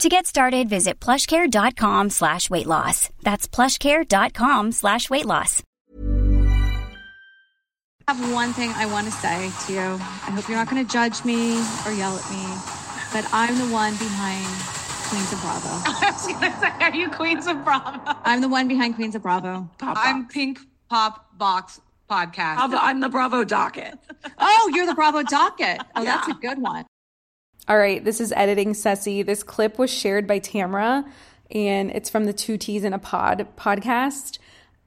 To get started, visit plushcare.com slash weight loss. That's plushcare.com slash weight loss. I have one thing I want to say to you. I hope you're not going to judge me or yell at me, but I'm the one behind Queens of Bravo. I was gonna say, are you Queens of Bravo? I'm the one behind Queens of Bravo. I'm Pink Pop Box Podcast. I'm the, I'm the Bravo docket. Oh, you're the Bravo docket. Oh, that's a good one. All right, this is editing Cesie. This clip was shared by Tamra, and it's from the Two T's in a Pod podcast.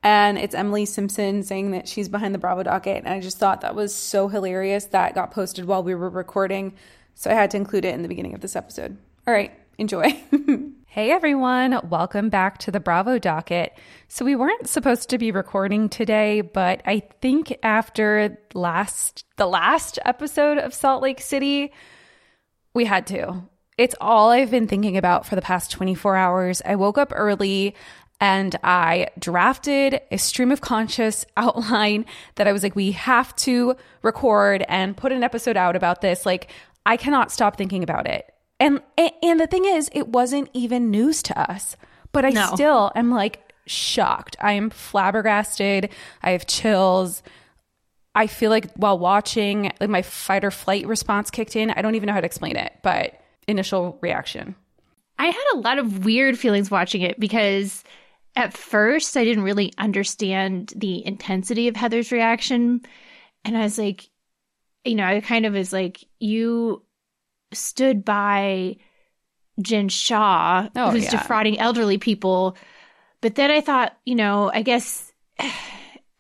And it's Emily Simpson saying that she's behind the Bravo docket. And I just thought that was so hilarious that got posted while we were recording. So I had to include it in the beginning of this episode. All right, enjoy. hey everyone, welcome back to the Bravo docket. So we weren't supposed to be recording today, but I think after last the last episode of Salt Lake City, we had to. It's all I've been thinking about for the past 24 hours. I woke up early and I drafted a stream of conscious outline that I was like, we have to record and put an episode out about this. Like, I cannot stop thinking about it. And and the thing is, it wasn't even news to us, but I No. still am like shocked. I am flabbergasted. I have chills. I feel like while watching, like my fight or flight response kicked in. I don't even know how to explain it, but initial reaction. I had a lot of weird feelings watching it because at first I didn't really understand the intensity of Heather's reaction. And I was like, you know, I kind of was like, you stood by Jen Shah, Oh, who's yeah. defrauding elderly people. But then I thought, you know, I guess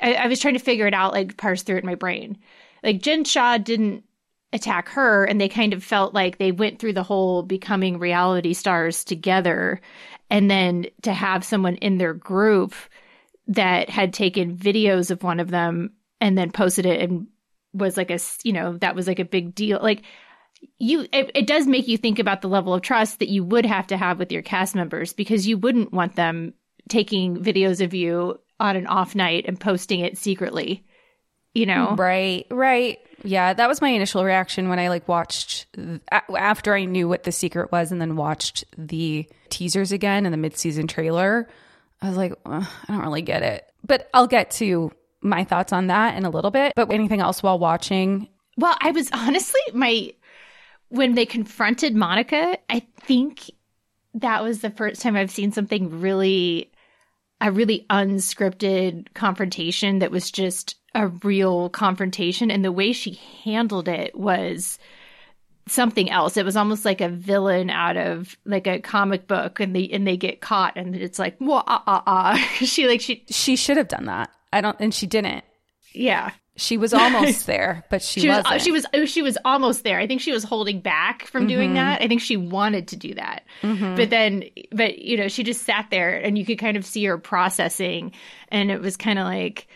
I, I was trying to figure it out, like parse through it in my brain. Like Jen Shah didn't attack her, and they kind of felt like they went through the whole becoming reality stars together. And then to have someone in their group that had taken videos of one of them and then posted it and was like a, you know, that was like a big deal. Like, you it, it does make you think about the level of trust that you would have to have with your cast members because you wouldn't want them taking videos of you on an off night and posting it secretly you know Right, right. Yeah, that was my initial reaction when I like watched after I knew what the secret was and then watched the teasers again and the mid-season trailer. I was like, I don't really get it. But I'll get to my thoughts on that in a little bit. But anything else while watching? well i was honestly my when they confronted monica i think that was the first time i've seen something really a really unscripted confrontation that was just a real confrontation and the way she handled it was something else it was almost like a villain out of like a comic book and they and they get caught and it's like wah ah ah ah she like she She should have done that. I don't, and she didn't. yeah She was almost there, but she, she was wasn't. she was she was almost there. I think she was holding back from doing Mm-hmm. that. I think she wanted to do that. But then but you know, she just sat there and you could kind of see her processing and it was kind of like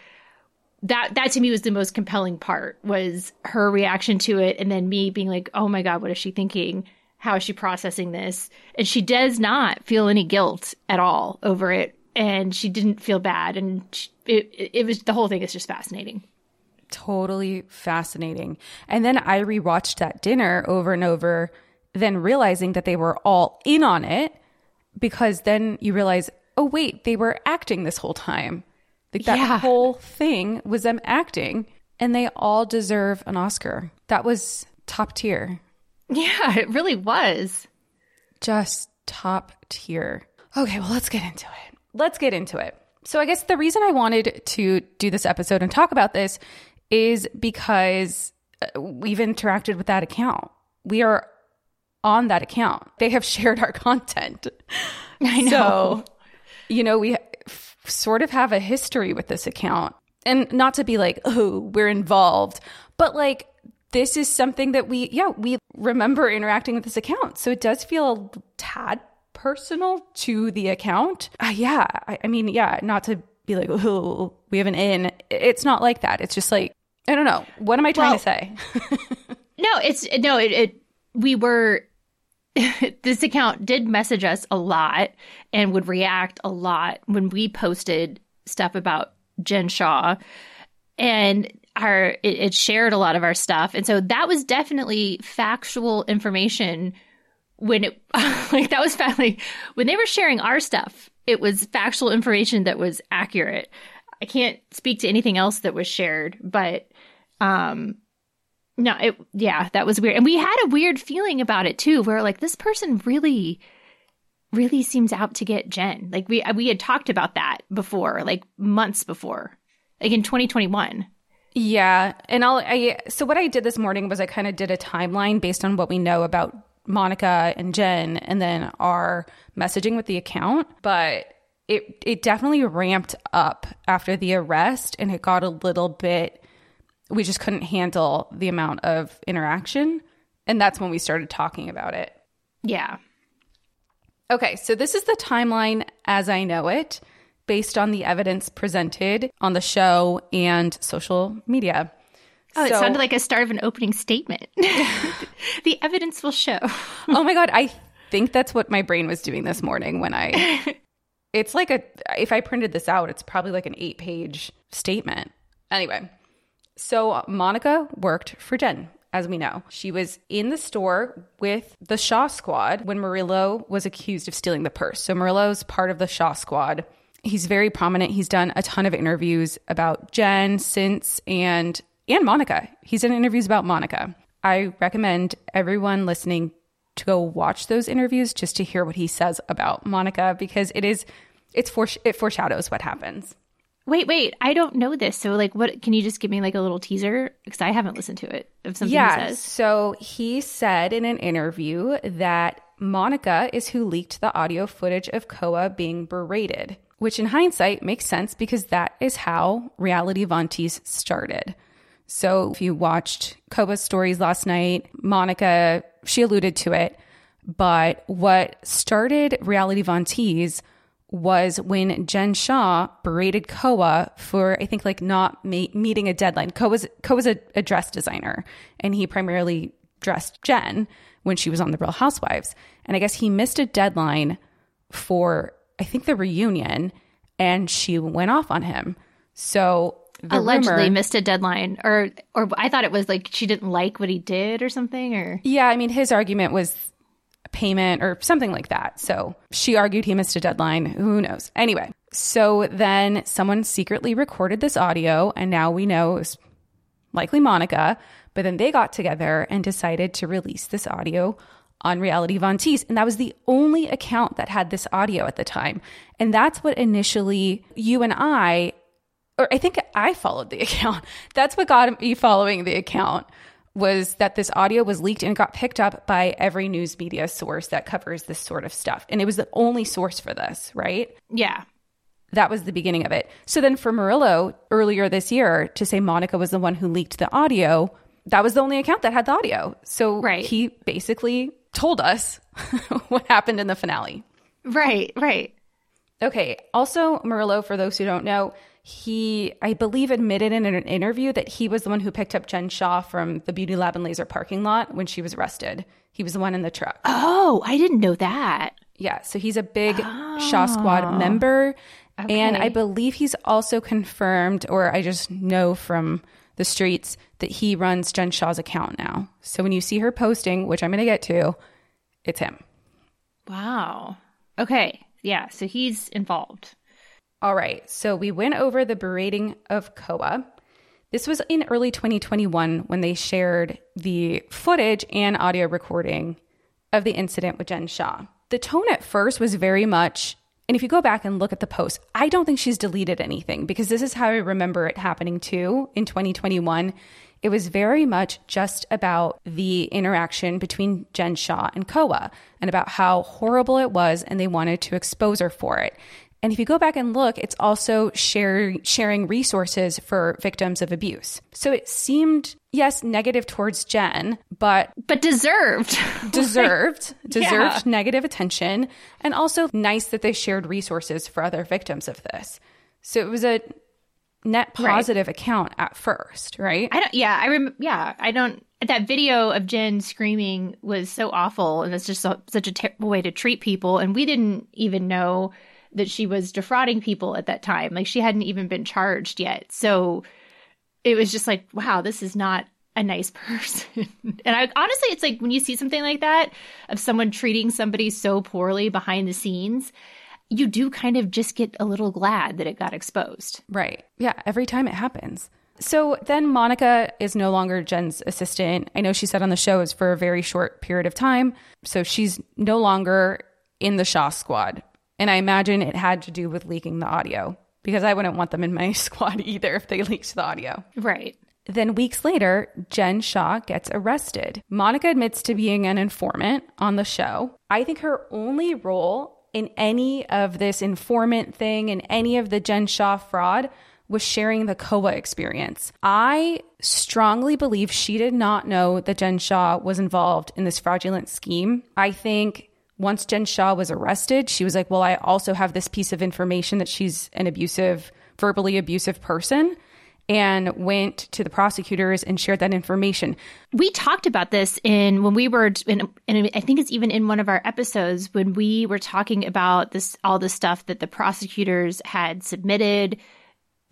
that that to me was the most compelling part was her reaction to it and then me being like, "Oh my god, what is she thinking? How is she processing this?" And she does not feel any guilt at all over it and she didn't feel bad and she, it it was the whole thing is just fascinating. Totally fascinating. And then I rewatched that dinner over and over, then realizing that they were all in on it because then you realize, oh, wait, they were acting this whole time. Like that Yeah. whole thing was them acting, and they all deserve an Oscar. That was top tier. Yeah, it really was. just top tier. Okay, well, let's get into it. Let's get into it. So, I guess the reason I wanted to do this episode and talk about this is because uh, we've interacted with that account. We are on that account. They have shared our content. I know. So, you know, we f- sort of have a history with this account. And not to be like, oh, we're involved, but like, this is something that we, yeah, we remember interacting with this account. So it does feel a tad personal to the account. Uh, yeah. I, I mean, yeah, not to be like, oh, we have an in. It's not like that. It's just like, I don't know. What am I trying Well- to say? No, it's no, it, it we were this account did message us a lot and would react a lot when we posted stuff about Jen Shah and our it, it shared a lot of our stuff and so that was definitely factual information when it like that was finally when they were sharing our stuff it was factual information that was accurate i can't speak to anything else that was shared but um no, it yeah, that was weird. And we had a weird feeling about it too, where like this person really really seems out to get Jen. Like we we had talked about that before, like months before. Like in 2021. Yeah, and I'll. I so what I did this morning was I kind of did a timeline based on what we know about Monica and Jen, and then our messaging with the account. But it it definitely ramped up after the arrest, and it got a little bit. We just couldn't handle the amount of interaction, and that's when we started talking about it. Yeah. Okay, so this is the timeline as I know it, based on the evidence presented on the show and social media. Oh, it So- sounded like a start of an opening statement. the evidence will show. oh my god, I think that's what my brain was doing this morning when I It's like a if I printed this out, it's probably like an 8-page statement. Anyway, so Monica worked for Jen, as we know. She was in the store with the Shah squad when Murillo was accused of stealing the purse. So Murillo's part of the Shah squad. He's very prominent. He's done a ton of interviews about Jen since and and Monica. He's done interviews about Monica. I recommend everyone listening to go watch those interviews just to hear what he says about Monica because it is it's for it foreshadows what happens. Wait, wait, I don't know this. So like what can you just give me like a little teaser because I haven't listened to it of something yeah. he says. So he said in an interview that Monica is who leaked the audio footage of Koa being berated, which in hindsight makes sense because that is how Reality Von Tease started. So if you watched Koa's stories last night, Monica, she alluded to it, but what started Reality Von Tease was when Jen Shah berated Koa for I think like not ma- meeting a deadline. Koa's Koa's a, a dress designer, and he primarily dressed Jen when she was on The Real Housewives. And I guess he missed a deadline for I think the reunion, and she went off on him. So Allegedly rumor- missed a deadline or or I thought it was like she didn't like what he did or something or Yeah, I mean, his argument was payment or something like that. So she argued he missed a deadline. Who knows? Anyway, so then someone secretly recorded this audio, and now we know it was likely Monica. But then they got together and decided to release this audio on Reality Von Tease. And that was the only account that had this audio at the time. And that's what initially you and I, or I think I followed the account. That's what got me following the account was that this audio was leaked and got picked up by every news media source that covers this sort of stuff. And it was the only source for this, right? yeah. That was the beginning of it. So then for Murillo earlier this year to say Monica was the one who leaked the audio, that was the only account that had the audio. So Right. he basically told us what happened in the finale. Right, right. Okay. Also, Murillo, for those who don't know, he, I believe, admitted in an interview that he was the one who picked up Jen Shah from the Beauty Lab and Laser parking lot when she was arrested. He was the one in the truck. Oh, I didn't know that. Yeah. So he's a big Shah oh. Squad member. And I believe he's also confirmed, or I just know from the streets that he runs Jen Shah's account now. So when you see her posting, which I'm going to get to, it's him. Wow. Okay. Yeah. So he's involved. All right. So we went over the berating of Koa. This was in early 2021 when they shared the footage and audio recording of the incident with Jen Shah. The tone at first was very much, and if you go back and look at the post, I don't think she's deleted anything because this is how I remember it happening too in 2021. It was very much just about the interaction between Jen Shah and Koa and about how horrible it was, and they wanted to expose her for it. And if you go back and look, it's also share, sharing resources for victims of abuse. So it seemed, yes, negative towards Jen, but But deserved. deserved, deserved Yeah. negative attention, and also nice that they shared resources for other victims of this. So it was a net Right. positive account at first, right? I don't. Yeah, I remember, Yeah, I don't. That video of Jen screaming was so awful, and it's just so, such a terrible way to treat people. And we didn't even know that she was defrauding people at that time. Like she hadn't even been charged yet. So it was just like, wow, this is not a nice person. and I honestly, it's like when you see something like that of someone treating somebody so poorly behind the scenes, you do kind of just get a little glad that it got exposed. Right. Yeah, every time it happens. So then Monica is no longer Jen's assistant. I know she said on the show is for a very short period of time. So she's no longer in the Shah squad. And I imagine it had to do with leaking the audio because I wouldn't want them in my squad either if they leaked the audio. Right. Then weeks later, Jen Shah gets arrested. Monica admits to being an informant on the show. I think her only role in any of this informant thing and any of the Jen Shah fraud was sharing the Koa experience. I strongly believe she did not know that Jen Shah was involved in this fraudulent scheme. I think once Jen Shah was arrested, she was like, Well, I also have this piece of information that she's an abusive, verbally abusive person and went to the prosecutors and shared that information. we talked about this in when we were and I think it's even in one of our episodes when we were talking about this all the stuff that the prosecutors had submitted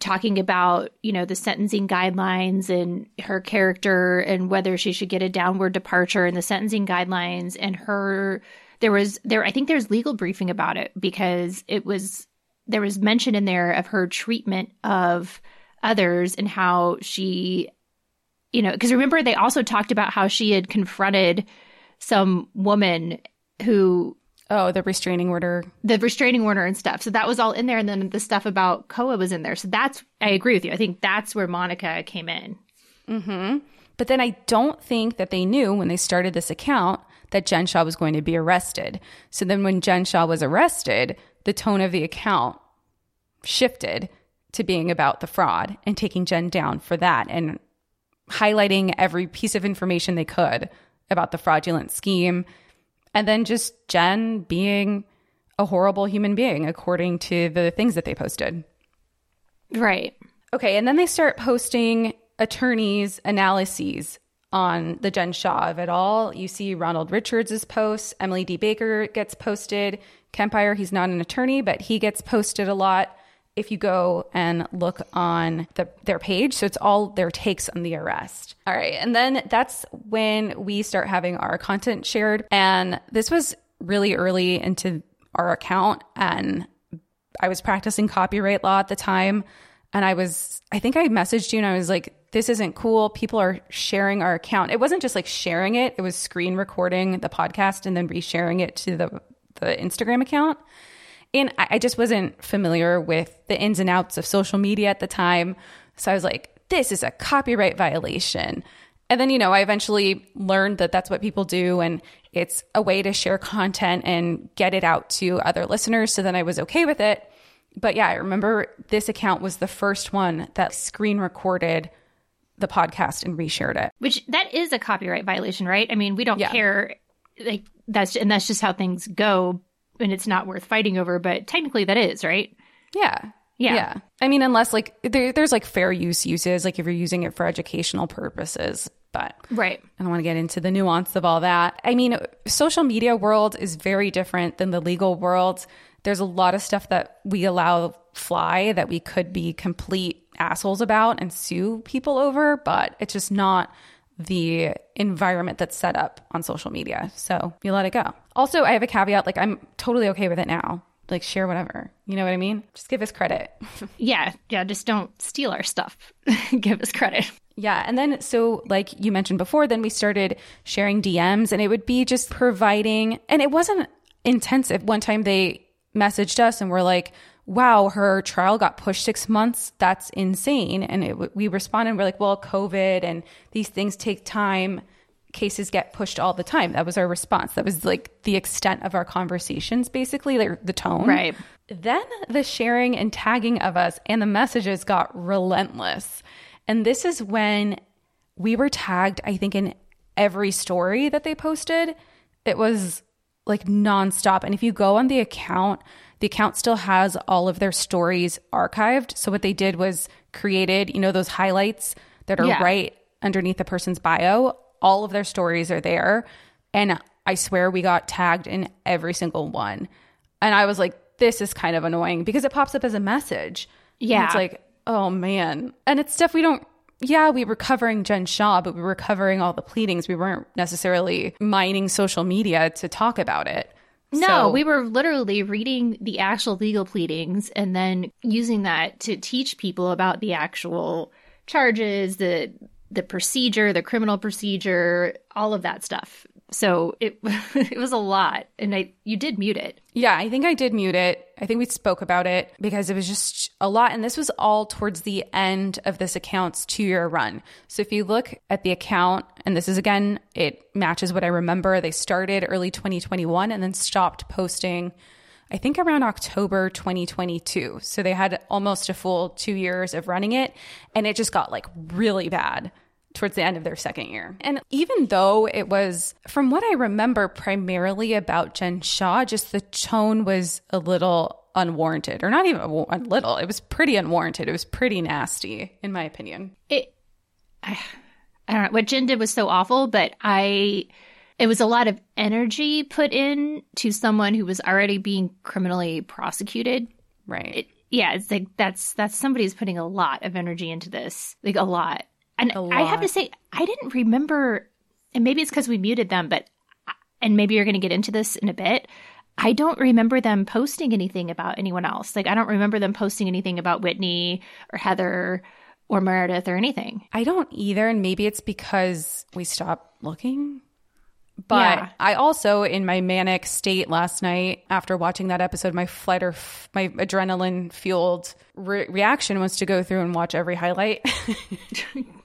talking about you know the sentencing guidelines and her character and whether she should get a downward departure in the sentencing guidelines and her there was there I think there's legal briefing about it because it was there was mention in there of her treatment of others and how she you know, because remember they also talked about how she had confronted some woman who Oh, the restraining order. the restraining order and stuff. So that was all in there, and then the stuff about Koa was in there. So that's I agree with you. I think that's where Monica came in. Mm-hmm. But then I don't think that they knew when they started this account that Jen Shah was going to be arrested. So then when Jen Shah was arrested, the tone of the account shifted to being about the fraud and taking Jen down for that and highlighting every piece of information they could about the fraudulent scheme. And then just Jen being a horrible human being, according to the things that they posted. Right. Okay, and then they start posting attorneys' analyses on the Jen Shah of it all. You see Ronald Richards' posts, Emily D. Baker gets posted. Kempire, he's not an attorney, but he gets posted a lot if you go and look on the, their page. So it's all their takes on the arrest. All right, and then that's when we start having our content shared. And this was really early into our account, and I was practicing copyright law at the time. And I was, I think I messaged you and I was like, this isn't cool. People are sharing our account. It wasn't just like sharing it, it was screen recording the podcast and then resharing it to the, the Instagram account. And I, I just wasn't familiar with the ins and outs of social media at the time. So I was like, this is a copyright violation. And then, you know, I eventually learned that that's what people do and it's a way to share content and get it out to other listeners. So then I was okay with it. But yeah, I remember this account was the first one that screen recorded the podcast and reshared it. Which that is a copyright violation, right? I mean, we don't Yeah. care. Like that's and that's just how things go, and it's not worth fighting over. But technically, that is right. Yeah. Yeah. yeah. I mean, unless like there, there's like fair use uses, like if you're using it for educational purposes, but Right. I don't want to get into the nuance of all that. I mean, social media world is very different than the legal world. There's a lot of stuff that we allow fly that we could be complete assholes about and sue people over, but it's just not the environment that's set up on social media. So you let it go. Also, I have a caveat like, I'm totally okay with it now. Like, share whatever. You know what I mean? Just give us credit. Yeah, yeah, just don't steal our stuff. Give us credit. Yeah. And then, so like you mentioned before, then we started sharing DMs and it would be just providing, and it wasn't intensive. One time they messaged us and we're like, wow, her trial got pushed six months. That's insane. And it, we responded, we're like, well, COVID and these things take time. Cases get pushed all the time. That was our response. That was like the extent of our conversations, basically, like the tone. Right. Then the sharing and tagging of us and the messages got relentless. And this is when we were tagged, I think, in every story that they posted. It was like nonstop. And if you go on the account, the account still has all of their stories archived. So what they did was created, you know, those highlights that are Yeah. right underneath the person's bio. All of their stories are there. And I swear we got tagged in every single one. And I was like, this is kind of annoying because it pops up as a message. And Yeah. it's like, oh man. And it's stuff we don't yeah, we were covering Jen Shah, but we were covering all the pleadings. We weren't necessarily mining social media to talk about it. No, So- we were literally reading the actual legal pleadings and then using that to teach people about the actual charges, the the procedure, the criminal procedure, all of that stuff. So it it was a lot, and I you did mute it. Yeah, I think I did mute it. I think we spoke about it because it was just a lot. And this was all towards the end of this account's two year run. So if you look at the account, and this is again, it matches what I remember. They started early 2021 and then stopped posting, I think around October 2022. So they had almost a full two years of running it. And it just got like really bad towards the end of their second year. And even though it was, from what I remember, primarily about Jen Shah, just the tone was a little unwarranted, or not even a little. It was pretty unwarranted. It was pretty nasty, in my opinion. It I, I don't know what Jen did was so awful, but I it was a lot of energy put in to someone who was already being criminally prosecuted. Right. it, yeah, it's like that's that's somebody's putting a lot of energy into this, like a lot. And I have to say, I didn't remember, and maybe it's because we muted them, but and maybe you're going to get into this in a bit. I don't remember them posting anything about anyone else. Like I don't remember them posting anything about Whitney or Heather or Meredith or anything. I don't either. And maybe it's because we stopped looking. But Yeah. I also, in my manic state last night, after watching that episode, my flight or f- my adrenaline fueled re- reaction was to go through and watch every highlight.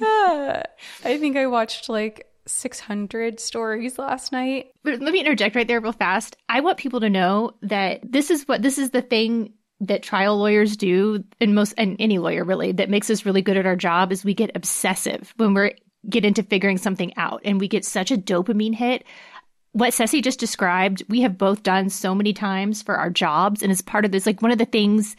I think I watched like 600 stories last night. But let me interject right there real fast. I want people to know that this is what this is the thing that trial lawyers do and most and any lawyer really that makes us really good at our job is we get obsessive when we're get into figuring something out and we get such a dopamine hit. What Cesie just described, we have both done so many times for our jobs and as part of this like one of the things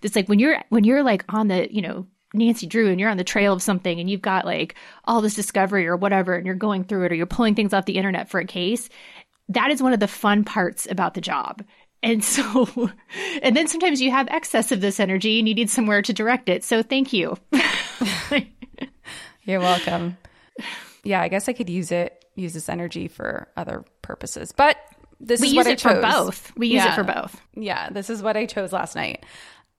that's like when you're when you're like on the, you know, Nancy Drew and you're on the trail of something and you've got like all this discovery or whatever and you're going through it or you're pulling things off the internet for a case, that is one of the fun parts about the job. And so, and then sometimes you have excess of this energy and you need somewhere to direct it. So thank you. You're welcome. yeah, I guess I could use it, use this energy for other purposes. But this we is use what I it for both. We use it for both. yeah, this is what I chose last night.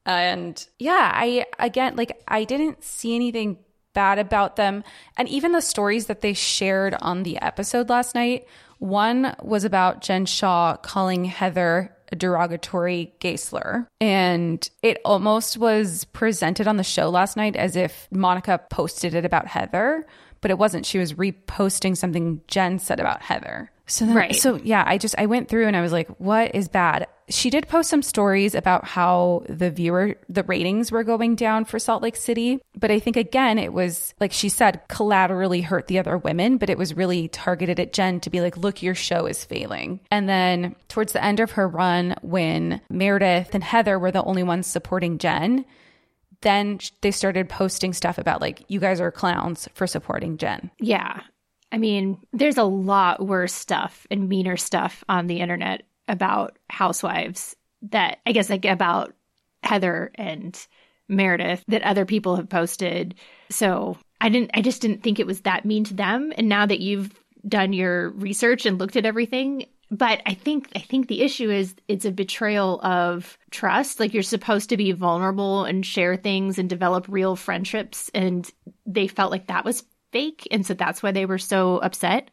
And yeah, I again like I didn't see anything bad about them. And even the stories that they shared on the episode last night, one was about Jen Shah calling Heather a derogatory gay slur. And it almost was presented on the show last night as if Monica posted it about Heather, but it wasn't. She was reposting something Jen said about Heather. So then, Right. so yeah, I just I went through and I was like, what is bad? She did post some stories about how the viewer the ratings were going down for Salt Lake City, but I think again it was like she said collaterally hurt the other women, but it was really targeted at Jen to be like, look, your show is failing. And then towards the end of her run when Meredith and Heather were the only ones supporting Jen, then they started posting stuff about like you guys are clowns for supporting Jen. Yeah. I mean, there's a lot worse stuff and meaner stuff on the internet about housewives that I guess like about Heather and Meredith that other people have posted. So I didn't I just didn't think it was that mean to them. And now that you've done your research and looked at everything, but I think I think the issue is it's a betrayal of trust. Like you're supposed to be vulnerable and share things and develop real friendships and they felt like that was fake and so that's why they were so upset.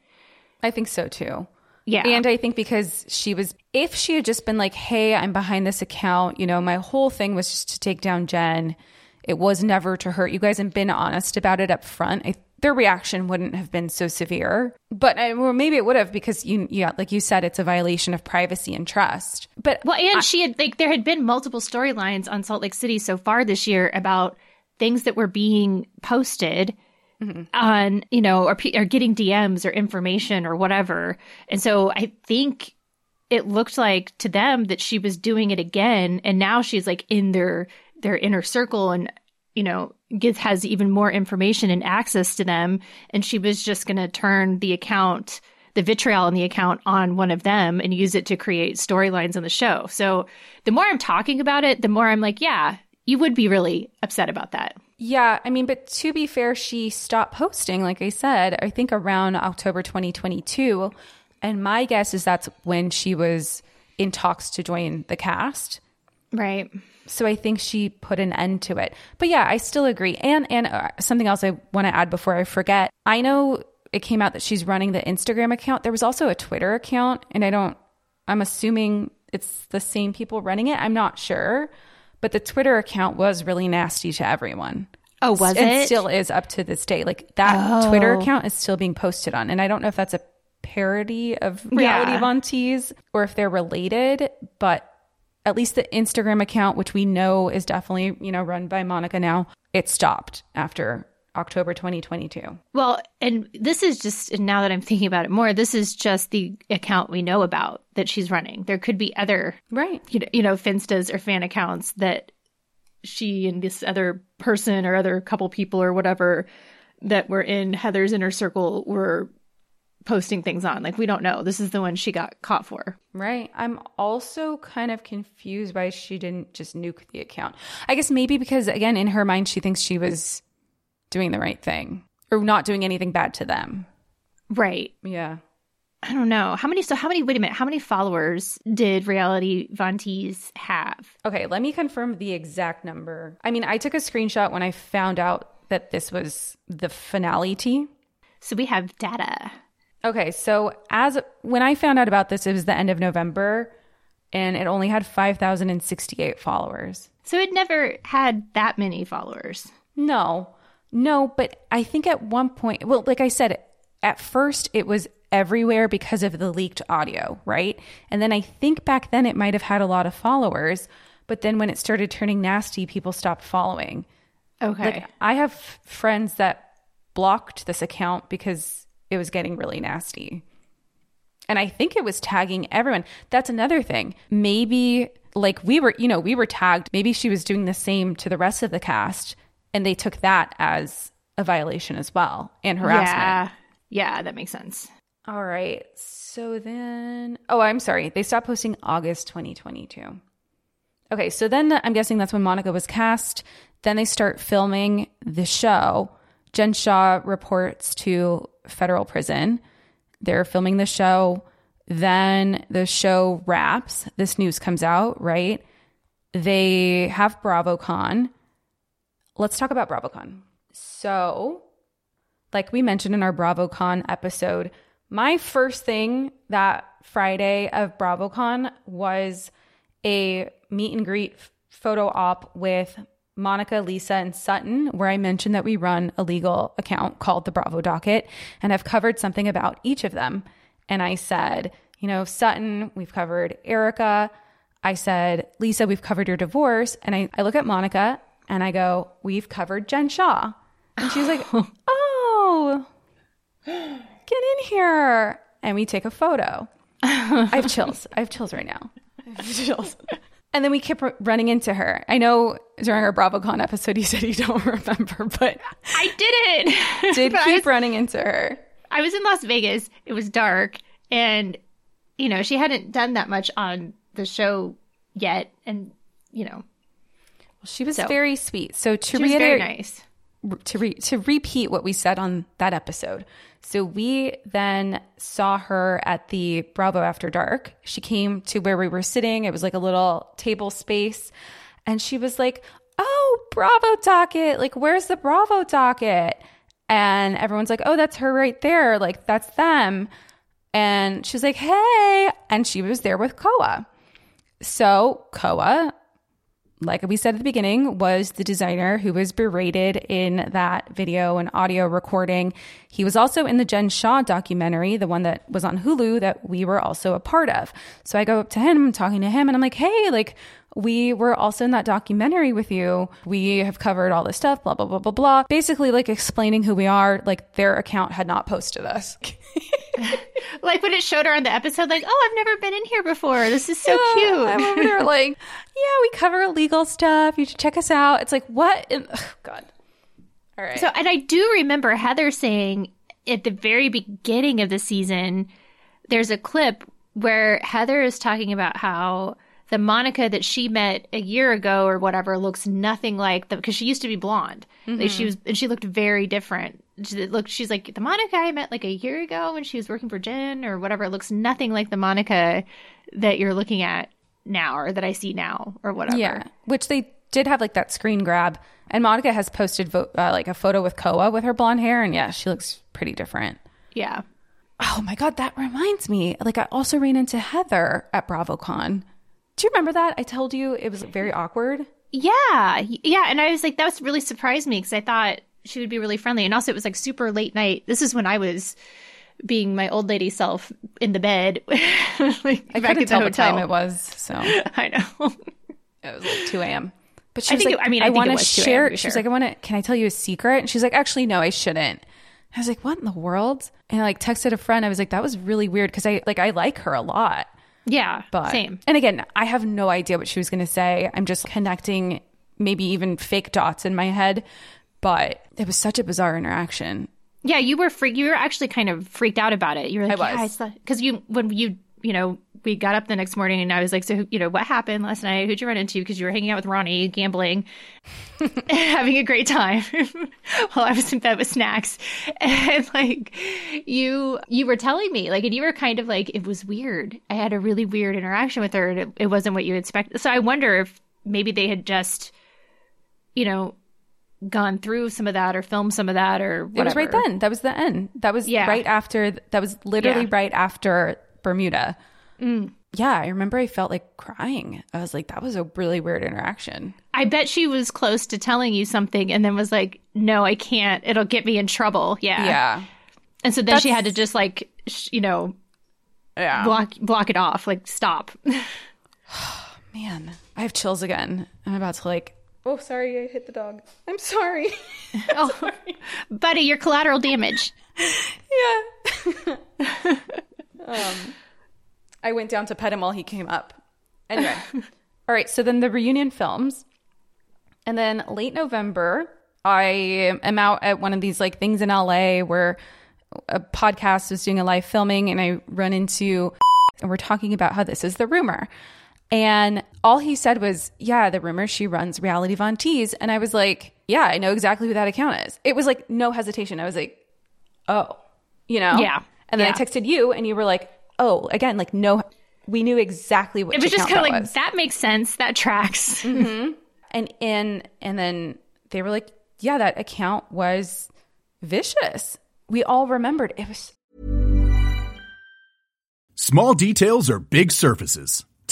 I think so too. Yeah. And I think because she was, if she had just been like, hey, I'm behind this account, you know, my whole thing was just to take down Jen. It was never to hurt you guys and been honest about it up front. I, their reaction wouldn't have been so severe, but uh, or maybe it would have because you, yeah, like you said, it's a violation of privacy and trust. But well, and she had like there had been multiple storylines on Salt Lake City so far this year about things that were being posted mm-hmm. on, you know, or, or getting DMs or information or whatever. And so I think it looked like to them that she was doing it again. And now she's like in their, their inner circle and, you know, gets, has even more information and access to them. And she was just going to turn the account, the vitriol in the account on one of them and use it to create storylines on the show. So the more I'm talking about it, the more I'm like, yeah, you would be really upset about that. Yeah, I mean, but to be fair, she stopped posting, like I said, I think around October 2022. And my guess is that's when she was in talks to join the cast. Right. So I think she put an end to it. But yeah, I still agree. And and uh, something else I want to add before I forget. I know it came out that she's running the Instagram account. There was also a Twitter account, and I don't I'm assuming it's the same people running it. I'm not sure but the Twitter account was really nasty to everyone. Oh, was and it? still is up to this day. Like that oh. Twitter account is still being posted on. And I don't know if that's a parody of reality yeah. Von Tease or if they're related, but at least the Instagram account, which we know is definitely, you know, run by Monica now, it stopped after October 2022. Well, and this is just now that I'm thinking about it more, this is just the account we know about that she's running. There could be other right, you know, you know, finstas or fan accounts that she and this other person or other couple people or whatever that were in Heather's inner circle were posting things on. Like we don't know. This is the one she got caught for. Right. I'm also kind of confused why she didn't just nuke the account. I guess maybe because again in her mind she thinks she was doing the right thing or not doing anything bad to them. Right. Yeah. I don't know. How many so how many wait a minute, how many followers did Reality Von Tease have? Okay, let me confirm the exact number. I mean, I took a screenshot when I found out that this was the finale tea. So we have data. Okay, so as when I found out about this, it was the end of November and it only had 5,068 followers. So it never had that many followers. No. No, but I think at one point, well, like I said, at first it was everywhere because of the leaked audio, right? And then I think back then it might have had a lot of followers, but then when it started turning nasty, people stopped following. Okay. Like I have friends that blocked this account because it was getting really nasty. And I think it was tagging everyone. That's another thing. Maybe like we were, you know, we were tagged. Maybe she was doing the same to the rest of the cast and they took that as a violation as well and harassment. Yeah. Yeah, that makes sense. All right. So then, oh, I'm sorry. They stopped posting August 2022. Okay. So then I'm guessing that's when Monica was cast. Then they start filming the show. Jen Shah reports to federal prison. They're filming the show. Then the show wraps. This news comes out, right? They have BravoCon let's talk about BravoCon. So, like we mentioned in our BravoCon episode, my first thing that Friday of BravoCon was a meet and greet photo op with Monica, Lisa, and Sutton, where I mentioned that we run a legal account called the Bravo Docket, and I've covered something about each of them. And I said, you know, Sutton, we've covered Erica. I said, Lisa, we've covered your divorce. And I, I look at Monica and I go, We've covered Jen Shah. And she's like, Oh, get in here. And we take a photo. I have chills. I have chills right now. Chills. And then we kept running into her. I know during our BravoCon episode, you said you don't remember, but I didn't. Did keep was, running into her. I was in Las Vegas. It was dark, and you know, she hadn't done that much on the show yet. And, you know, She was So- very sweet. So to she was very reiterate, nice. to re- to repeat what we said on that episode. So we then saw her at the Bravo After Dark. She came to where we were sitting. It was like a little table space, and she was like, "Oh, Bravo docket! Like, where's the Bravo docket?" And everyone's like, "Oh, that's her right there. Like, that's them." And she's like, "Hey!" And she was there with Koa. So Koa like we said at the beginning, was the designer who was berated in that video and audio recording. He was also in the Jen Shah documentary, the one that was on Hulu that we were also a part of. So I go up to him, I'm talking to him, and I'm like, hey, like, we were also in that documentary with you. We have covered all this stuff, blah, blah, blah, blah, blah. Basically, like explaining who we are. Like, their account had not posted us. Like when it showed her on the episode, like, oh, I've never been in here before. This is so I'm cute. over there like, yeah, we cover legal stuff. You should check us out. It's like, what? in- ugh, God. All right. So, and I do remember Heather saying at the very beginning of the season, there's a clip where Heather is talking about how the Monica that she met a year ago or whatever looks nothing like the because she used to be blonde. Like she mm-hmm. was, and she looked very different. Looked, she's like the Monica I met like a year ago when she was working for Jen or whatever. It looks nothing like the Monica that you're looking at now or that I see now or whatever. Yeah, which they did have like that screen grab, and Monica has posted vo- uh, like a photo with Koa with her blonde hair, and yeah, she looks pretty different. yeah. Oh my god, that reminds me. Like I also ran into Heather at BravoCon. Do you remember that? I told you it was very awkward. Yeah, yeah, and I was like, that was really surprised me because I thought she would be really friendly, and also it was like super late night. This is when I was being my old lady self in the bed, like I back couldn't tell the what time it was, so I know. it was like two a.m. But she I was like, it- I mean, I it want to was 2 share. be She's like, I want to. Can I tell you a secret? And she's like, actually, no, I shouldn't. I was like, what in the world? And I like texted a friend. I was like, that was really weird because I like I like her a lot. yeah, But same. And again, I have no idea what she was going to say. I'm just connecting maybe even fake dots in my head. But it was such a bizarre interaction. Yeah, you were freak. You were actually kind of freaked out about it. You were like, I was. yeah, because you when you you know we got up the next morning and I was like, so you know what happened last night? Who'd you run into? Because you were hanging out with Ronnie, gambling, having a great time while I was in bed with snacks, and like you you were telling me like, and you were kind of like, it was weird. I had a really weird interaction with her, and it, it wasn't what you expected. So I wonder if maybe they had just, you know. Gone through some of that, or filmed some of that, or whatever. It was right then. That was the end. That was Yeah. right after. That was literally Yeah. right after Bermuda. Mm. Yeah, I remember I felt like crying. I was like, that was a really weird interaction. I bet she was close to telling you something and then was like, no, I can't. It'll get me in trouble. Yeah. Yeah. And so then she had to just like, sh- you know, Yeah. block block it off, like stop. Man, I have chills again. I'm about to like. Oh, sorry, I hit the dog. I'm sorry. oh, buddy, your collateral damage. yeah. um, I went down to pet him while he came up. Anyway, all right. So then the reunion films, and then late November, I am out at one of these like things in LA where a podcast was doing a live filming, and I run into, and we're talking about how this is the rumor. And all he said was, Yeah, the rumor she runs reality Von Tease. And I was like, Yeah, I know exactly who that account is. It was like no hesitation. I was like, Oh, you know? Yeah. And then I texted you and you were like, Oh, again, like no, we knew exactly what It was just kind of like, was. that makes sense. That tracks. Mm-hmm. and in, and then they were like, Yeah, that account was vicious. We all remembered it was Small details are big surfaces.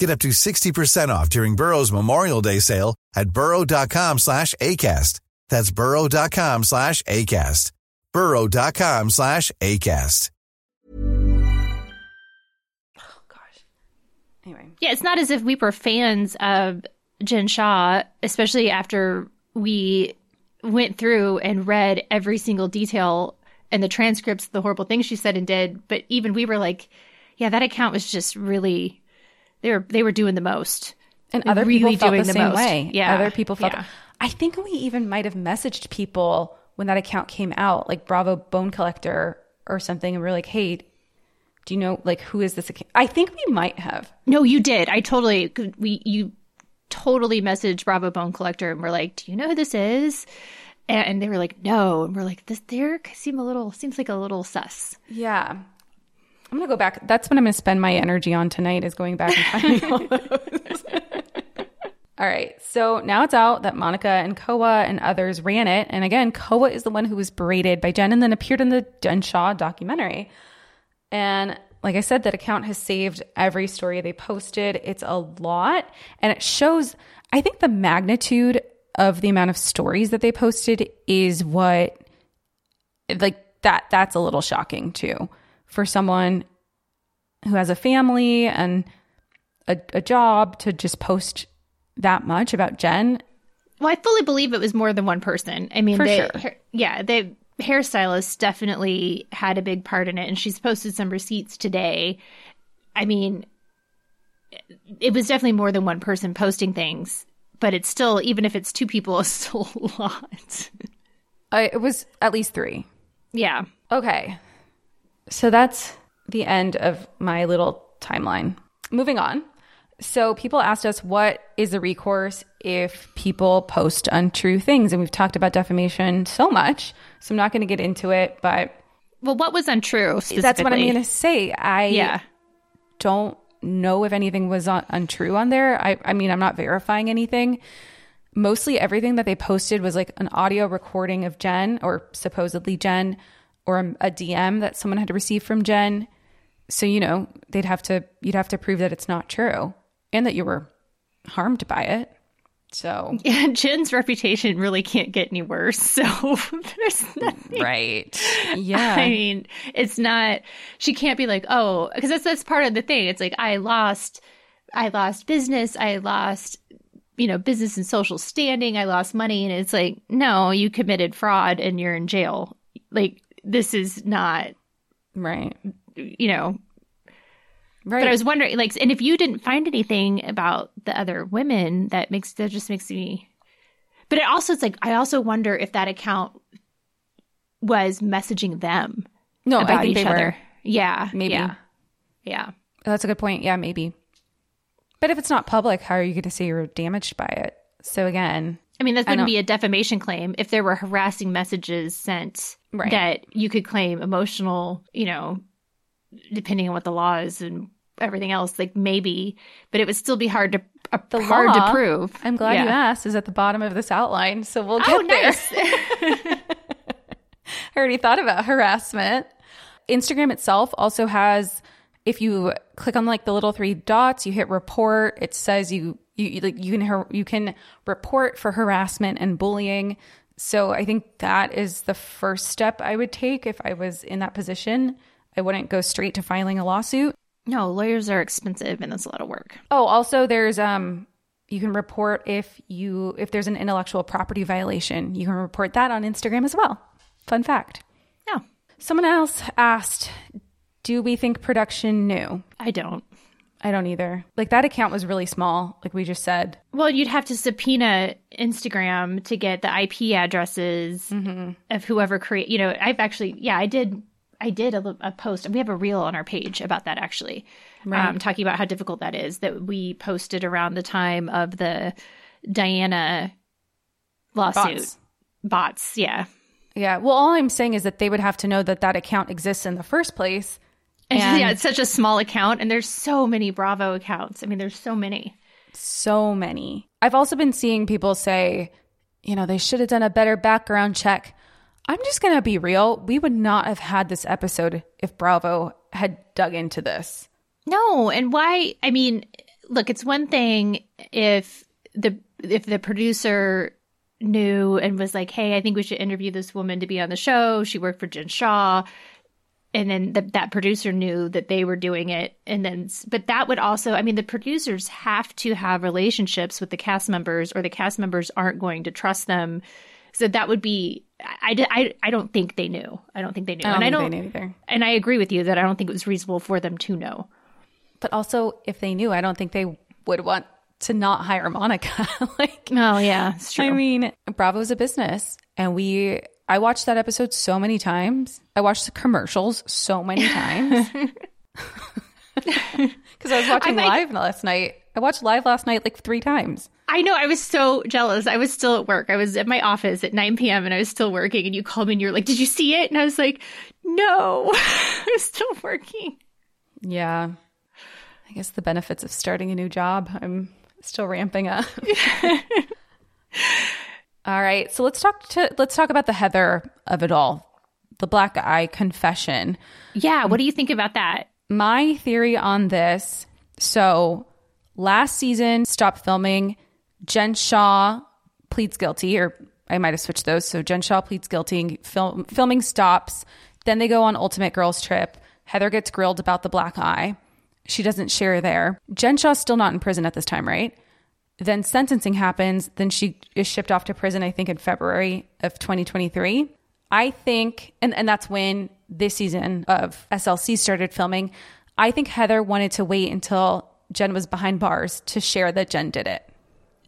Get up to 60% off during Burrow's Memorial Day sale at burrow.com slash ACAST. That's burrow.com slash ACAST. burrow.com slash ACAST. Oh, gosh. Anyway. Yeah, it's not as if we were fans of Jen Shah, especially after we went through and read every single detail and the transcripts, the horrible things she said and did. But even we were like, yeah, that account was just really they were they were doing the most. And other people felt the, same most. way. Yeah. Other people felt. Yeah. I think we even might have messaged people when that account came out, like Bravo Bone Collector or something, and we're like, "Hey, do you know like who is this account?" I think we might have. No, you did. I totally we you totally messaged Bravo Bone Collector and we're like, "Do you know who this is?" And they were like, "No," and we're like, "This there seem a little seems like a little sus." Yeah. I'm gonna go back. That's what I'm gonna spend my energy on tonight is going back and finding all those. all right. So now it's out that Monica and Koa and others ran it. And again, Koa is the one who was berated by Jen and then appeared in the Jen Shah documentary. And like I said, that account has saved every story they posted. It's a lot. And it shows, I think the magnitude of the amount of stories that they posted is what like that that's a little shocking too for someone who has a family and a, a job to just post that much about Jen. Well, I fully believe it was more than one person. I mean, For they, sure. her- yeah, the hairstylist definitely had a big part in it, and she's posted some receipts today. I mean, it was definitely more than one person posting things, but it's still, even if it's two people, it's still a lot. I, it was at least three. yeah. Okay. So that's the end of my little timeline. Moving on. So people asked us what is the recourse if people post untrue things and we've talked about defamation so much, so I'm not going to get into it, but Well, what was untrue? that's what I'm going to say. I Yeah. don't know if anything was un- untrue on there. I, I mean, I'm not verifying anything. Mostly everything that they posted was like an audio recording of Jen or supposedly Jen or a, a DM that someone had received from Jen. So, you know, they'd have to, you'd have to prove that it's not true and that you were harmed by it. So, Yeah, Jen's reputation really can't get any worse. So there's nothing. right. Yeah. I mean, it's not. She can't be like, oh, because that's that's part of the thing. It's like I lost, I lost business. I lost, you know, business and social standing. I lost money, and it's like, no, you committed fraud and you're in jail. Like this is not, right. you know. Right. But I was wondering, like, and if you didn't find anything about the other women, that makes that just makes me. But it also, it's like I also wonder if that account was messaging them. no, I about think each they other. were. Yeah, Maybe. Yeah, yeah. That's a good point. Yeah, maybe. But if it's not public, how are you going to say you're damaged by it? So again, I mean, that wouldn't be a defamation claim if there were harassing messages sent Right. that you could claim emotional, you know, depending on what the law is and everything else. Like maybe, but it would still be hard to uh, the hard law, to prove. I'm glad you asked. Is at the bottom of this outline, so we'll get Oh, there. nice. I already thought about harassment. Instagram itself also has if you click on like the little three dots, you hit report, it says you You you- like you can har- you can report for harassment and bullying. So I think that is the first step I would take if I was in that position. I wouldn't go straight to filing a lawsuit. No, lawyers are expensive and it's a lot of work. Oh, also there's um you can report if you if there's an intellectual property violation. You can report that on Instagram as well. Fun fact. Yeah. Someone else asked, "Do we think production knew?" I don't. I don't either. Like that account was really small, like we just said. Well, you'd have to subpoena Instagram to get the IP addresses of whoever create. You know, I've actually, yeah, I did. I did a, a post. We have a reel on our page about that actually, Right. um, talking about how difficult that is. That we posted around the time of the Diana lawsuit. Bots. Bots, yeah. Yeah. Well, all I'm saying is that they would have to know that that account exists in the first place. And, yeah, it's such a small account, and there's so many Bravo accounts. I mean, there's so many. so many. I've also been seeing people say, you know, they should have done a better background check. I'm just going to be real. We would not have had this episode if Bravo had dug into this. No, and why? I mean, look, it's one thing if the if the producer knew and was like, "Hey, I think we should interview this woman to be on the show. She worked for Jen Shah." And then the, that producer knew that they were doing it, and then, but that would also, I mean, the producers have to have relationships with the cast members, or the cast members aren't going to trust them. So that would be, I, I, I don't think they knew. I don't think they knew, I don't and I think don't, they knew either. and I agree with you that I don't think it was reasonable for them to know. But also, if they knew, I don't think they would want to not hire Monica. like, Oh yeah, it's true. I mean, Bravo's a business, and we. I watched that episode so many times. I watched the commercials so many times because I was watching like- live last night. I watched live last night like three times. I know. I was so jealous. I was still at work. I was at my office at 9 p.m. and I was still working. And you called me and you're like, "Did you see it?" And I was like, "No, I'm still working." Yeah. I guess the benefits of starting a new job. I'm still ramping up. All right. So let's talk to let's talk about the Heather of it all. The black eye confession. Yeah. What do you think about that? My theory on this, so last season stopped filming, Jen Shah pleads guilty or I might have switched those. So Jen Shah pleads guilty, film, filming stops. Then they go on Ultimate Girls Trip. Heather gets grilled about the black eye. She doesn't share there. Jen Shah's still not in prison at this time, right? Then sentencing happens. Then she is shipped off to prison, I think, in February of 2023. I think, and, and that's when this season of SLC started filming. I think Heather wanted to wait until Jen was behind bars to share that Jen did it.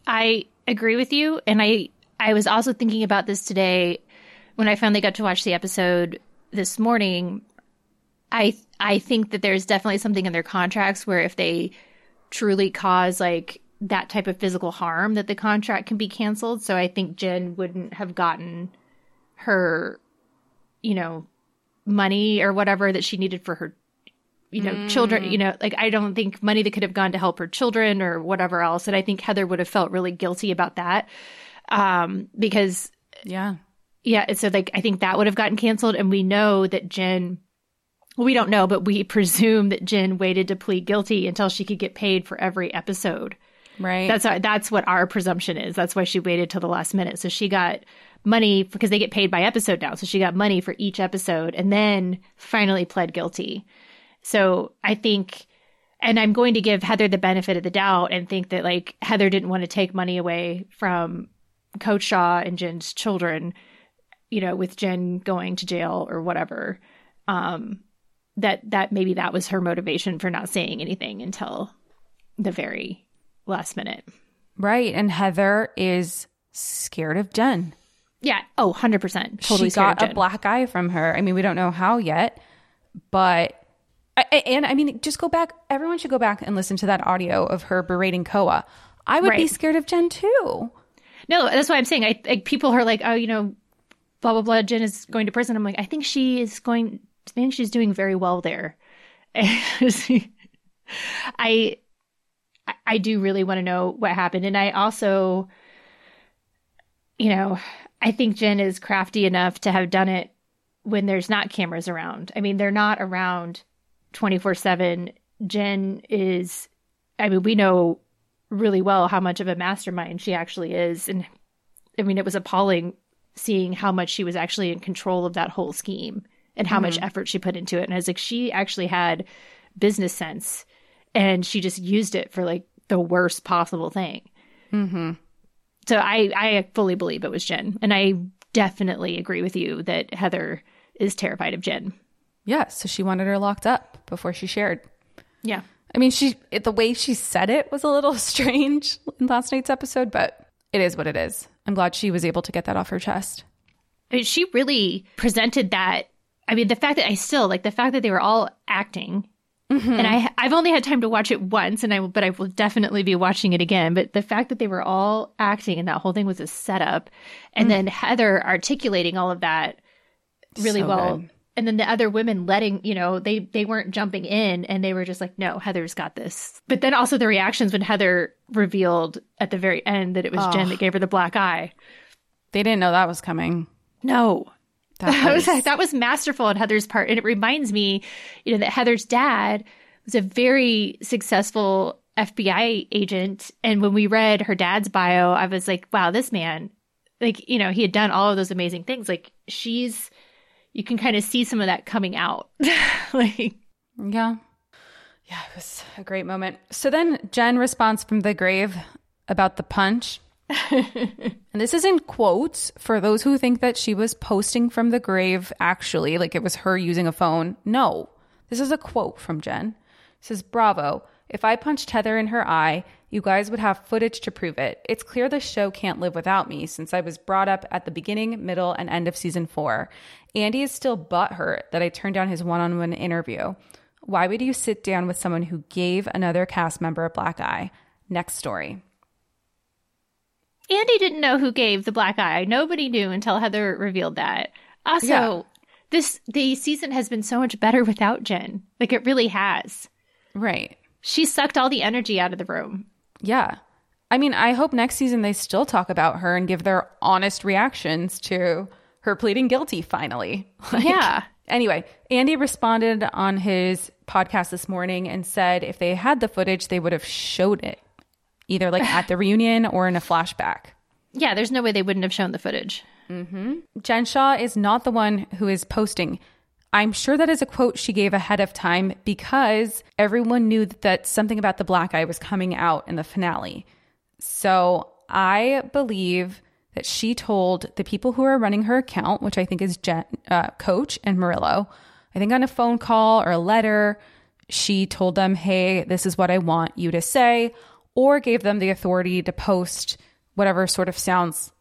I agree with you, and I I was also thinking about this today when I finally got to watch the episode this morning. I I think that there's definitely something in their contracts where if they truly cause like that type of physical harm that the contract can be canceled. So I think Jen wouldn't have gotten her you know money or whatever that she needed for her you know children you know like i don't think money that could have gone to help her children or whatever else. And i think heather would have felt really guilty about that um because Yeah. yeah. So like i think that would have gotten canceled. And we know that jen well, we don't know but we presume that jen waited to plead guilty until she could get paid for every episode Right. that's our, that's what our presumption is. That's why she waited till the last minute. So she got money because they get paid by episode now. So she got money for each episode and then finally pled guilty. So I think, and I'm going to give Heather the benefit of the doubt and think that like Heather didn't want to take money away from Coach Shah and Jen's children, you know, with Jen going to jail or whatever. Um, that that maybe that was her motivation for not saying anything until the very last minute. right. And Heather is scared of Jen. Yeah. Oh, 100%. Totally she got a black eye from her. I mean, we don't know how yet, but and I mean, just go back. Everyone should go back and listen to that audio of her berating Koa. I would be scared of Jen too. No, that's why I'm saying. I like people are like, oh, you know, blah blah blah. Jen is going to prison. I'm like, I think she is going. I think she's doing very well there. I, I do really want to know what happened, and I also, you know, I think Jen is crafty enough to have done it when there's not cameras around. I mean, they're not around 24 seven. Jen is. I mean, we know really well how much of a mastermind she actually is. And I mean, it was appalling seeing how much she was actually in control of that whole scheme and how much Mhm. effort she put into it. And I was like, she actually had business sense and she just used it for like the worst possible thing. Mm-hmm. So I, I fully believe it was Jen. And I definitely agree with you that Heather is terrified of Jen. Yeah, so she wanted her locked up before she shared. Yeah. I mean, she it, the way she said it was a little strange in last night's episode, but it is what it is. I'm glad she was able to get that off her chest. I mean, she really presented that. I mean, the fact that I still like the fact that they were all acting, and I I've only had time to watch it once, and I but I will definitely be watching it again. But the fact that they were all acting and that whole thing was a setup, and Mm. then Heather articulating all of that really So well. good. And then the other women letting, you know, they they weren't jumping in and they were just like, no, Heather's got this. But then also the reactions when Heather revealed at the very end that it was Jen Oh. that gave her the black eye. They didn't know that was coming. No. That was- that was masterful on Heather's part. And it reminds me, you know, that Heather's dad was a very successful FBI agent. And when we read her dad's bio, I was like, wow, this man, like, you know, he had done all of those amazing things. Like, she's, you can kind of see some of that coming out. like, Yeah. Yeah, it was a great moment. So then Jen responds from the grave about the punch. and this is in quotes for those who think that she was posting from the grave actually, like it was her using a phone. No, this is a quote from Jen. It says, Bravo. If I punched Heather in her eye, you guys would have footage to prove it. It's clear the show can't live without me since I was brought up at the beginning, middle, and end of season four. Andy is still butthurt that I turned down his one on one interview. Why would you sit down with someone who gave another cast member a black eye? Next story. Andy didn't know who gave the black eye. Nobody knew until Heather revealed that. Also, Yeah. this the season has been so much better without Jen. Like it really has. Right. She sucked all the energy out of the room. Yeah. I mean, I hope next season they still talk about her and give their honest reactions to her pleading guilty finally. Like- yeah. Anyway, Andy responded on his podcast this morning and said if they had the footage, they would have showed it either like at the reunion or in a flashback. Yeah, there's no way they wouldn't have shown the footage. Mm-hmm. Jen Shah is not the one who is posting. I'm sure that is a quote she gave ahead of time because everyone knew that something about the black eye was coming out in the finale. So I believe that she told the people who are running her account, which I think is Jen, uh, Coach and Murillo, I think on a phone call or a letter, she told them, hey, this is what I want you to say, or gave them the authority to post whatever sort of sounds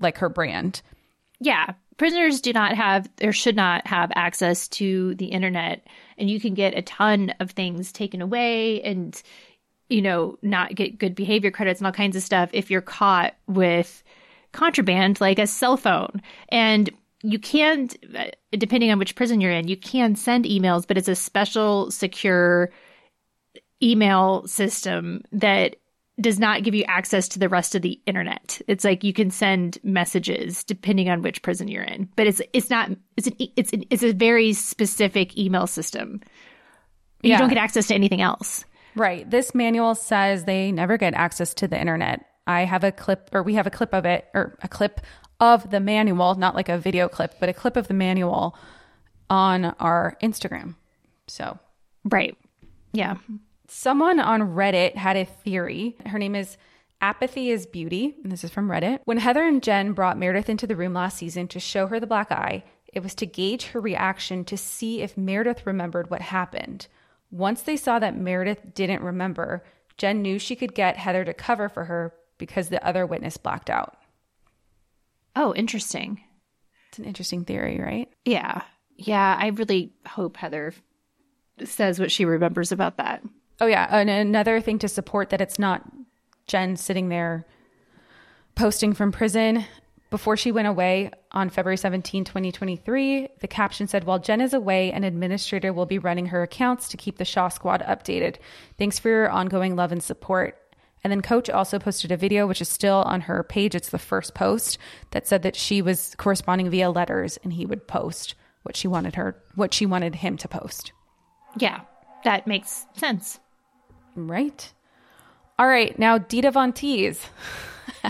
like her brand. Yeah. Prisoners do not have or should not have access to the internet and you can get a ton of things taken away and you know not get good behavior credits and all kinds of stuff if you're caught with contraband like a cell phone and you can't, depending on which prison you're in you can send emails but it's a special secure email system that does not give you access to the rest of the internet. It's like you can send messages depending on which prison you're in, but it's it's not it's an it's an, it's a very specific email system. You Yeah. don't get access to anything else. Right. This manual says they never get access to the internet. I have a clip, or we have a clip of it, or a clip of the manual, not like a video clip, but a clip of the manual on our Instagram. So, right. Yeah. Someone on Reddit had a theory. Her name is Apathy is Beauty, and this is from Reddit. When Heather and Jen brought Meredith into the room last season to show her the black eye, it was to gauge her reaction to see if Meredith remembered what happened. Once they saw that Meredith didn't remember, Jen knew she could get Heather to cover for her because the other witness blacked out. Oh, interesting. It's an interesting theory, right? Yeah. Yeah, I really hope Heather says what she remembers about that. Oh yeah, and another thing to support that it's not Jen sitting there posting from prison. Before she went away on February 17, 2023, the caption said, While Jen is away, an administrator will be running her accounts to keep the Shah Squad updated. Thanks for your ongoing love and support. And then Coach also posted a video, which is still on her page. It's the first post that said that she was corresponding via letters and he would post what she wanted her, what she wanted him to post. Yeah, that makes sense. Right. All right, now Dita Von Teese.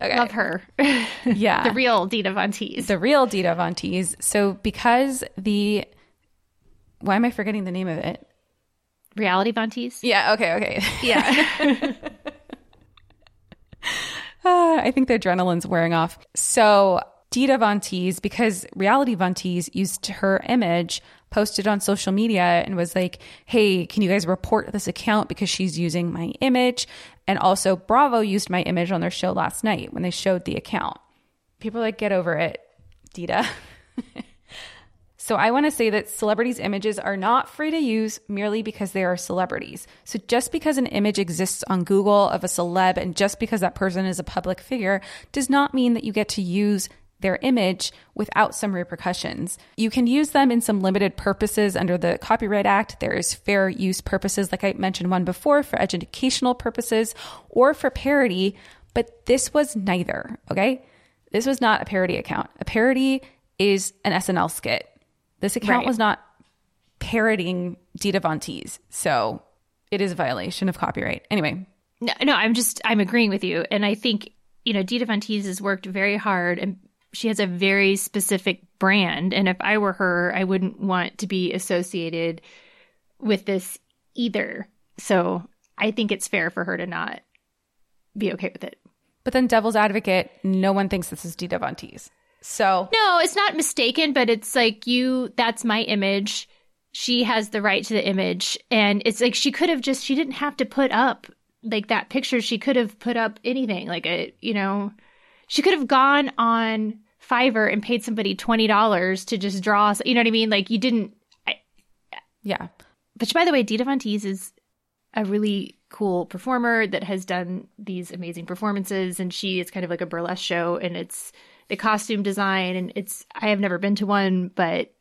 okay. Love her. yeah. the real Dita Von Teese. The real Dita Von Teese. So because the why am I forgetting the name of it? Reality Von Tease? Yeah, okay, okay. Yeah. uh, I think the adrenaline's wearing off. So Dita Von Teese, because Reality Von Tease used her image, posted on social media and was like, hey, can you guys report this account because she's using my image? And also, Bravo used my image on their show last night when they showed the account. People like, get over it, Dita. so I want to say that celebrities' images are not free to use merely because they are celebrities. So just because an image exists on Google of a celeb and just because that person is a public figure does not mean that you get to use their image without some repercussions. You can use them in some limited purposes under the Copyright Act. There is fair use purposes, like I mentioned one before, for educational purposes or for parody, but this was neither, okay? This was not a parody account. A parody is an SNL skit. This account right. was not parodying Dita Von Teese. So it is a violation of copyright. Anyway. No, no, I'm just, I'm agreeing with you. And I think, you know, Dita Von Teese has worked very hard and she has a very specific brand. And if I were her, I wouldn't want to be associated with this either. So I think it's fair for her to not be okay with it. But then, devil's advocate, no one thinks this is Dita Von Teese. So no, it's not mistaken, but it's like you. That's my image. She has the right to the image, and it's like she could have just. She didn't have to put up like that picture. She could have put up anything, like a you know she could have gone on Fiverr and paid somebody twenty dollars to just draw. You know what I mean? Like you didn't. I, yeah. Which, by the way, Dita Von Teese is a really cool performer that has done these amazing performances, and she is kind of like a burlesque show, and it's the costume design, and it's. I have never been to one, but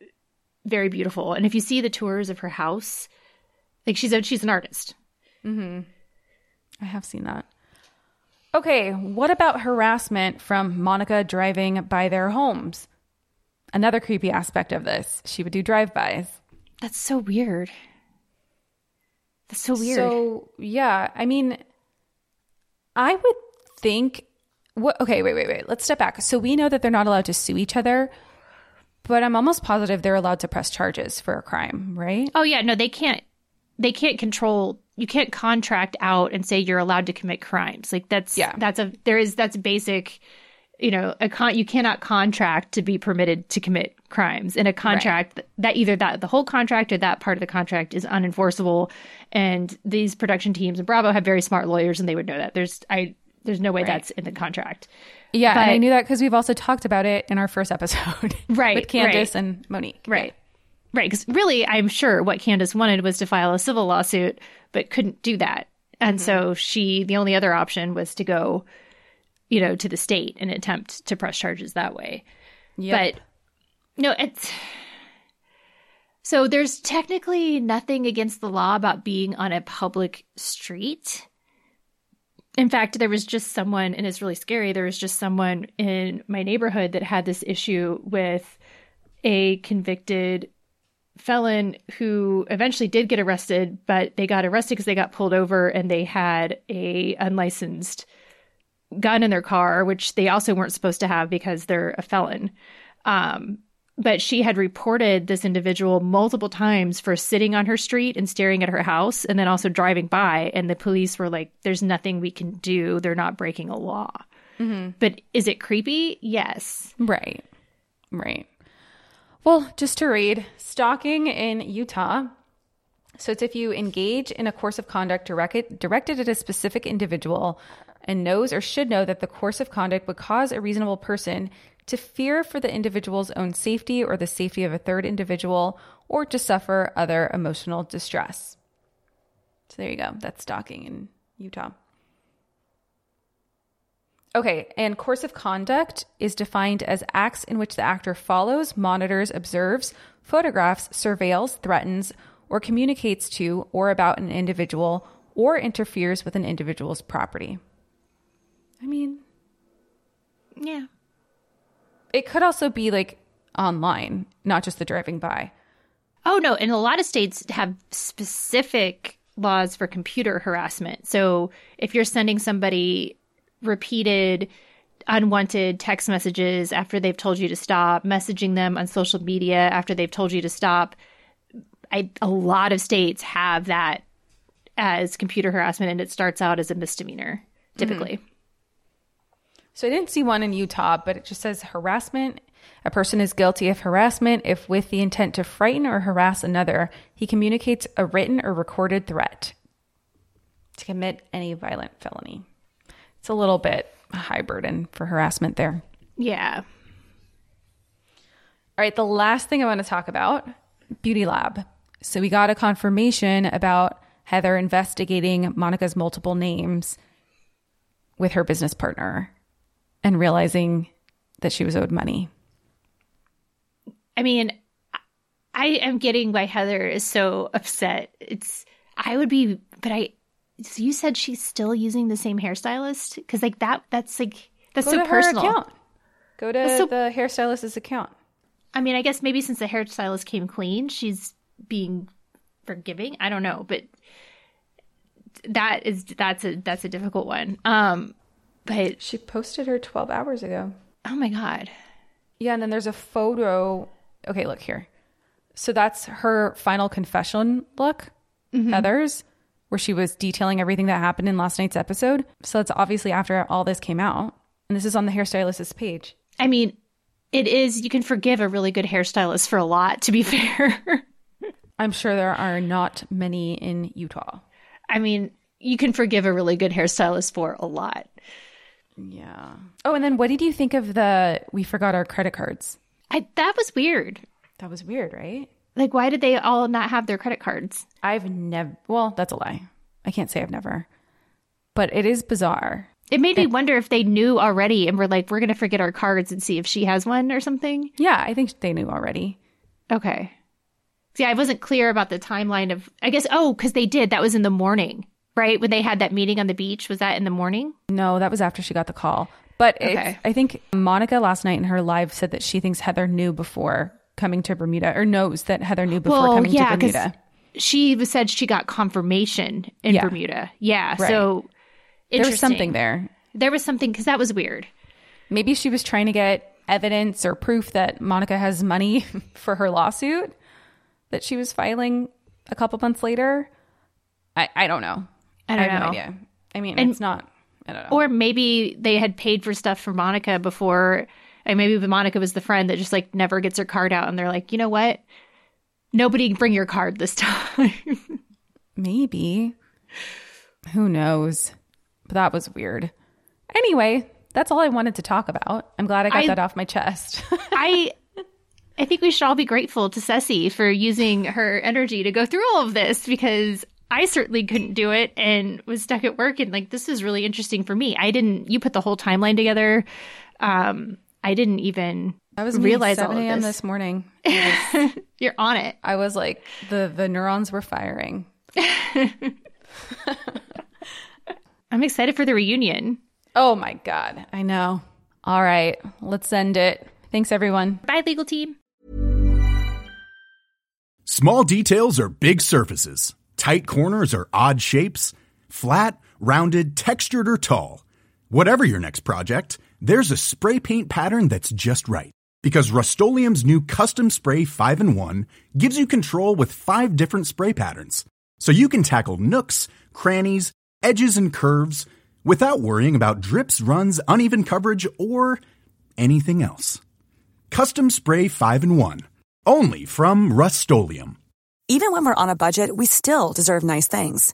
very beautiful. And if you see the tours of her house, like she's a she's an artist. Hmm. I have seen that. Okay, what about harassment from Monica driving by their homes? Another creepy aspect of this. She would do drive-bys. That's so weird. That's so weird. So, yeah, I mean, I would think what okay, wait, wait, wait. Let's step back. So we know that they're not allowed to sue each other, but I'm almost positive they're allowed to press charges for a crime, right? Oh yeah, no, they can't they can't control you can't contract out and say you're allowed to commit crimes. Like that's yeah. that's a there is that's basic you know, a con you cannot contract to be permitted to commit crimes. In a contract right. that either that the whole contract or that part of the contract is unenforceable and these production teams and Bravo have very smart lawyers and they would know that. There's I there's no way right. that's in the contract. Yeah, but, and I knew that because we've also talked about it in our first episode, right? with Candace right. and Monique, right? Right, because really, I'm sure what Candace wanted was to file a civil lawsuit but couldn't do that. And mm-hmm. so she, the only other option was to go, you know, to the state and attempt to press charges that way. Yep. But no, it's so there's technically nothing against the law about being on a public street. In fact, there was just someone, and it's really scary. There was just someone in my neighborhood that had this issue with a convicted felon who eventually did get arrested, but they got arrested because they got pulled over and they had a unlicensed gun in their car, which they also weren't supposed to have because they're a felon. Um, but she had reported this individual multiple times for sitting on her street and staring at her house and then also driving by. And the police were like, there's nothing we can do. They're not breaking a law. Mm-hmm. But is it creepy? Yes. Right. Right. Well, just to read stalking in Utah. So it's if you engage in a course of conduct directed, directed at a specific individual and knows or should know that the course of conduct would cause a reasonable person to fear for the individual's own safety or the safety of a third individual or to suffer other emotional distress. So there you go. That's stalking in Utah. Okay, and course of conduct is defined as acts in which the actor follows, monitors, observes, photographs, surveils, threatens, or communicates to or about an individual or interferes with an individual's property. I mean, yeah. It could also be like online, not just the driving by. Oh, no. And a lot of states have specific laws for computer harassment. So if you're sending somebody repeated unwanted text messages after they've told you to stop, messaging them on social media after they've told you to stop, I, a lot of states have that as computer harassment and it starts out as a misdemeanor typically. Mm-hmm. So I didn't see one in Utah, but it just says harassment. A person is guilty of harassment if, with the intent to frighten or harass another, he communicates a written or recorded threat to commit any violent felony. It's a little bit high burden for harassment there. Yeah. All right, the last thing I want to talk about Beauty Lab. So we got a confirmation about Heather investigating Monica's multiple names with her business partner and realizing that she was owed money. I mean, I am getting why Heather is so upset. It's I would be, but I. So you said she's still using the same hairstylist because like that. That's like that's Go so to her personal. account. Go to so- the hairstylist's account. I mean, I guess maybe since the hairstylist came clean, she's being forgiving. I don't know, but that is that's a that's a difficult one. Um, but She posted her 12 hours ago. oh my god, Yeah, and then there's a photo. Okay, look here. So that's her final confession look, Mm-hmm. Heather's, where she was detailing everything that happened in last night's episode. So it's obviously after all this came out. And this is on the hairstylist's page. I mean, it is. You can forgive a really good hairstylist for a lot. To be fair, I'm sure there are not many in Utah. I mean, you can forgive a really good hairstylist for a lot. Yeah. Oh, and then what did you think of the we forgot our credit cards? I that was weird. That was weird, right? Like, why did they all not have their credit cards? I've never, well, that's a lie. I can't say I've never, but it is bizarre. It made me wonder if they knew already and were like, we're going to forget our cards and see if she has one or something. Yeah, I think they knew already. Okay. See, I wasn't clear about the timeline of, I guess, oh, because they did. That was in the morning, right? When they had that meeting on the beach. Was that in the morning? No, that was after she got the call. But Okay. I think Monica last night in her live said that she thinks Heather knew before coming to Bermuda or knows that Heather knew before coming to Bermuda. she said she got confirmation in Yeah. Bermuda. Yeah. Right. So There was something there. There was something because that was weird. Maybe she was trying to get evidence or proof that Monica has money for her lawsuit that she was filing a couple months later. I, I don't know. I don't have know. no idea. I mean, And- it's not. I don't know. Or maybe they had paid for stuff for Monica before, and maybe Monica was the friend that just like never gets her card out, and they're like, you know what? Nobody bring your card this time. Maybe. Who knows? But that was weird. Anyway, that's all I wanted to talk about. I'm glad I got I- that off my chest. I I think we should all be grateful to Cesie for using her energy to go through all of this because I certainly couldn't do it and was stuck at work and like this is really interesting for me. I didn't you put the whole timeline together. Um I didn't even I was realize realize all 7 of a.m. this. this morning. You're on it. I was like, the the neurons were firing. I'm excited for the reunion. Oh my god, I know. All right, let's end it. Thanks everyone. Bye legal team. Small details are big surfaces. Tight corners are odd shapes. Flat, rounded, textured, or tall. Whatever your next project, there's a spray paint pattern that's just right. Because Rust new Custom Spray 5 in 1 gives you control with five different spray patterns. So you can tackle nooks, crannies, edges, and curves without worrying about drips, runs, uneven coverage, or anything else. Custom Spray 5 in 1. Only from Rust Even when we're on a budget, we still deserve nice things.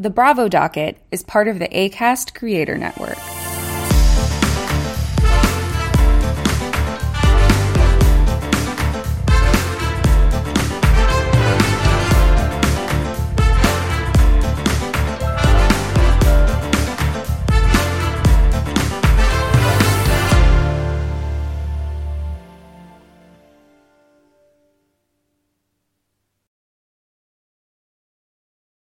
The Bravo Docket is part of the ACAST Creator Network.